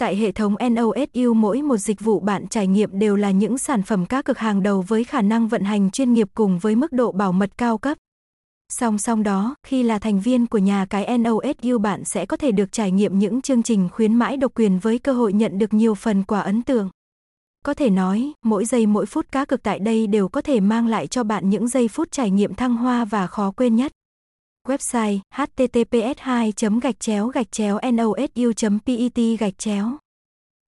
Tại hệ thống NOSU mỗi một dịch vụ bạn trải nghiệm đều là những sản phẩm cá cực hàng đầu với khả năng vận hành chuyên nghiệp cùng với mức độ bảo mật cao cấp. Song song đó, khi là thành viên của nhà cái NOSU bạn sẽ có thể được trải nghiệm những chương trình khuyến mãi độc quyền với cơ hội nhận được nhiều phần quà ấn tượng. Có thể nói, mỗi giây mỗi phút cá cực tại đây đều có thể mang lại cho bạn những giây phút trải nghiệm thăng hoa và khó quên nhất. Website https 2 gạch chéo gạch chéo nosu pet gạch chéo